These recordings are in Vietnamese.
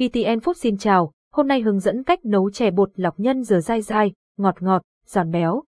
VTN Food xin chào, hôm nay hướng dẫn cách nấu chè bột lọc nhân dừa dai dai, ngọt ngọt, giòn béo.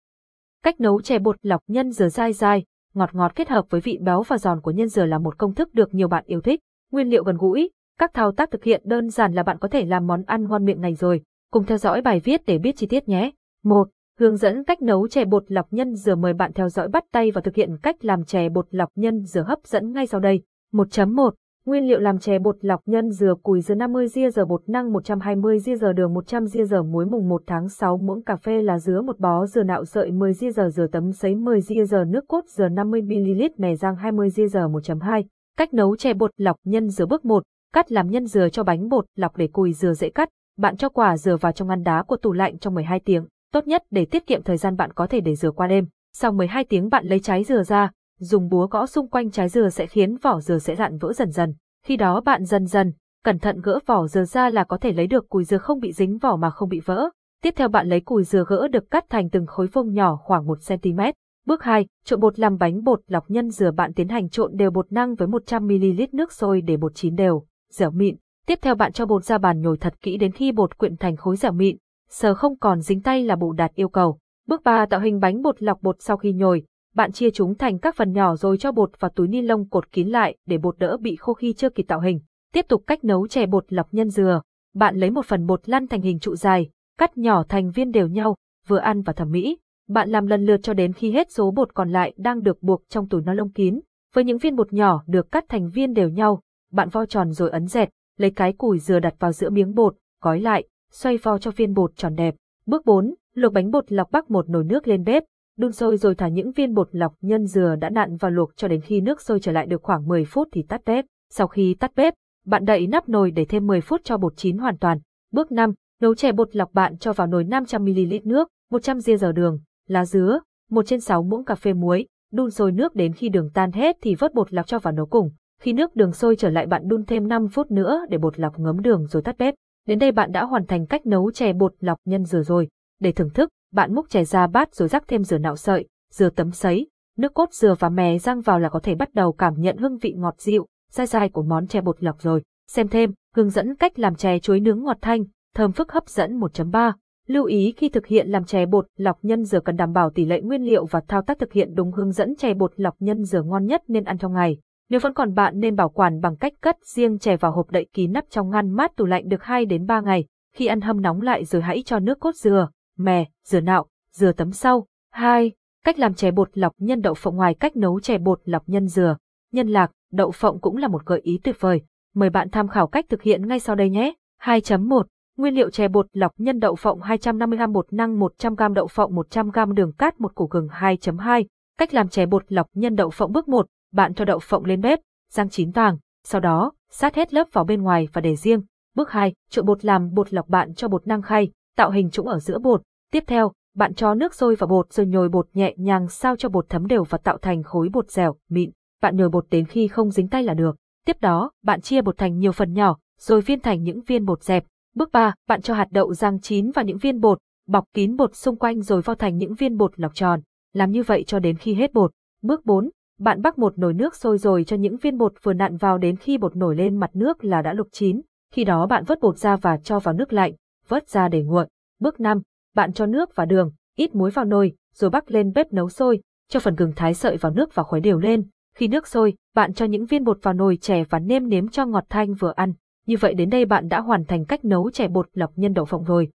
Cách nấu chè bột lọc nhân dừa dai dai, ngọt ngọt kết hợp với vị béo và giòn của nhân dừa là một công thức được nhiều bạn yêu thích. Nguyên liệu gần gũi, các thao tác thực hiện đơn giản là bạn có thể làm món ăn ngon miệng này rồi. Cùng theo dõi bài viết để biết chi tiết nhé. 1. Hướng dẫn cách nấu chè bột lọc nhân dừa mời bạn theo dõi bắt tay và thực hiện cách làm chè bột lọc nhân dừa hấp dẫn ngay sau đây. 1.1 Nguyên liệu làm chè bột lọc nhân dừa cùi dừa 50 ria dừa bột năng 120 ria dừa đường 100 ria dừa muối mùng 1 tháng 6 muỗng cà phê là dứa một bó dừa nạo sợi 10 ria dừa dừa tấm sấy 10 ria dừa nước cốt dừa 50 ml mè rang 20 ria dừa 1.2 Cách nấu chè bột lọc nhân dừa bước 1 Cắt làm nhân dừa cho bánh bột lọc để cùi dừa dễ cắt. Bạn cho quả dừa vào trong ngăn đá của tủ lạnh trong 12 tiếng. Tốt nhất để tiết kiệm thời gian bạn có thể để dừa qua đêm. Sau 12 tiếng bạn lấy trái dừa ra dùng búa gõ xung quanh trái dừa sẽ khiến vỏ dừa sẽ dạn vỡ dần dần. Khi đó bạn dần dần, cẩn thận gỡ vỏ dừa ra là có thể lấy được cùi dừa không bị dính vỏ mà không bị vỡ. Tiếp theo bạn lấy cùi dừa gỡ được cắt thành từng khối vuông nhỏ khoảng 1cm. Bước 2, trộn bột làm bánh bột lọc nhân dừa bạn tiến hành trộn đều bột năng với 100ml nước sôi để bột chín đều, dẻo mịn. Tiếp theo bạn cho bột ra bàn nhồi thật kỹ đến khi bột quyện thành khối dẻo mịn, sờ không còn dính tay là bộ đạt yêu cầu. Bước 3 tạo hình bánh bột lọc bột sau khi nhồi, bạn chia chúng thành các phần nhỏ rồi cho bột vào túi ni lông cột kín lại để bột đỡ bị khô khi chưa kịp tạo hình. Tiếp tục cách nấu chè bột lọc nhân dừa. Bạn lấy một phần bột lăn thành hình trụ dài, cắt nhỏ thành viên đều nhau, vừa ăn và thẩm mỹ. Bạn làm lần lượt cho đến khi hết số bột còn lại đang được buộc trong túi ni lông kín. Với những viên bột nhỏ được cắt thành viên đều nhau, bạn vo tròn rồi ấn dẹt, lấy cái củi dừa đặt vào giữa miếng bột, gói lại, xoay vo cho viên bột tròn đẹp. Bước 4, luộc bánh bột lọc bắc một nồi nước lên bếp, đun sôi rồi thả những viên bột lọc nhân dừa đã nặn vào luộc cho đến khi nước sôi trở lại được khoảng 10 phút thì tắt bếp. Sau khi tắt bếp, bạn đậy nắp nồi để thêm 10 phút cho bột chín hoàn toàn. Bước 5, nấu chè bột lọc bạn cho vào nồi 500ml nước, 100 ria dầu đường, lá dứa, 1 trên 6 muỗng cà phê muối, đun sôi nước đến khi đường tan hết thì vớt bột lọc cho vào nấu cùng. Khi nước đường sôi trở lại bạn đun thêm 5 phút nữa để bột lọc ngấm đường rồi tắt bếp. Đến đây bạn đã hoàn thành cách nấu chè bột lọc nhân dừa rồi. Để thưởng thức, bạn múc chè ra bát rồi rắc thêm dừa nạo sợi, dừa tấm sấy, nước cốt dừa và mè rang vào là có thể bắt đầu cảm nhận hương vị ngọt dịu, dai dai của món chè bột lọc rồi. Xem thêm, hướng dẫn cách làm chè chuối nướng ngọt thanh, thơm phức hấp dẫn 1.3. Lưu ý khi thực hiện làm chè bột lọc nhân dừa cần đảm bảo tỷ lệ nguyên liệu và thao tác thực hiện đúng hướng dẫn chè bột lọc nhân dừa ngon nhất nên ăn trong ngày. Nếu vẫn còn bạn nên bảo quản bằng cách cất riêng chè vào hộp đậy kín nắp trong ngăn mát tủ lạnh được 2 đến 3 ngày. Khi ăn hâm nóng lại rồi hãy cho nước cốt dừa, mè, dừa nạo, dừa tấm sau. 2. Cách làm chè bột lọc nhân đậu phộng ngoài cách nấu chè bột lọc nhân dừa, nhân lạc, đậu phộng cũng là một gợi ý tuyệt vời. Mời bạn tham khảo cách thực hiện ngay sau đây nhé. 2.1 Nguyên liệu chè bột lọc nhân đậu phộng 250g bột năng 100g đậu phộng 100g đường cát một củ gừng 2.2 Cách làm chè bột lọc nhân đậu phộng bước 1 Bạn cho đậu phộng lên bếp, rang chín vàng, sau đó sát hết lớp vào bên ngoài và để riêng. Bước 2 Trộn bột làm bột lọc bạn cho bột năng khay, tạo hình trũng ở giữa bột, Tiếp theo, bạn cho nước sôi vào bột rồi nhồi bột nhẹ nhàng sao cho bột thấm đều và tạo thành khối bột dẻo, mịn. Bạn nhồi bột đến khi không dính tay là được. Tiếp đó, bạn chia bột thành nhiều phần nhỏ, rồi viên thành những viên bột dẹp. Bước 3, bạn cho hạt đậu rang chín vào những viên bột, bọc kín bột xung quanh rồi vo thành những viên bột lọc tròn. Làm như vậy cho đến khi hết bột. Bước 4, bạn bắc một nồi nước sôi rồi cho những viên bột vừa nặn vào đến khi bột nổi lên mặt nước là đã luộc chín. Khi đó bạn vớt bột ra và cho vào nước lạnh, vớt ra để nguội. Bước 5, bạn cho nước và đường, ít muối vào nồi, rồi bắc lên bếp nấu sôi, cho phần gừng thái sợi vào nước và khuấy đều lên. Khi nước sôi, bạn cho những viên bột vào nồi chè và nêm nếm cho ngọt thanh vừa ăn. Như vậy đến đây bạn đã hoàn thành cách nấu chè bột lọc nhân đậu phộng rồi.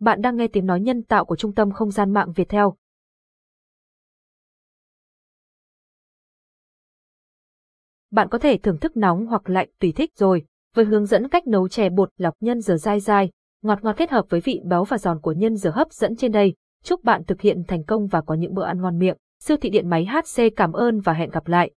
Bạn đang nghe tiếng nói nhân tạo của Trung tâm Không gian mạng Việt Theo. Bạn có thể thưởng thức nóng hoặc lạnh tùy thích rồi với hướng dẫn cách nấu chè bột lọc nhân dừa dai dai, ngọt ngọt kết hợp với vị béo và giòn của nhân dừa hấp dẫn trên đây. Chúc bạn thực hiện thành công và có những bữa ăn ngon miệng. Siêu thị điện máy HC cảm ơn và hẹn gặp lại.